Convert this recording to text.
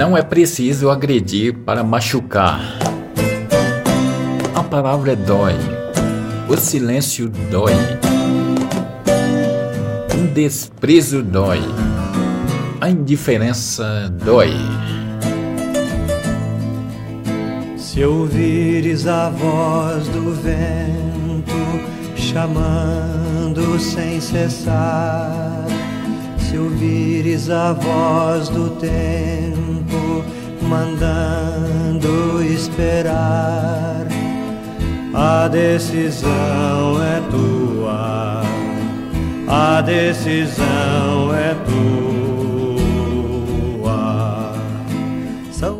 Não é preciso agredir para machucar. A palavra dói. O silêncio dói. Um desprezo dói. A indiferença dói. Se ouvires a voz do vento chamando sem cessar, se ouvires a voz do tempo mandando esperar, a decisão é tua, a decisão é tua.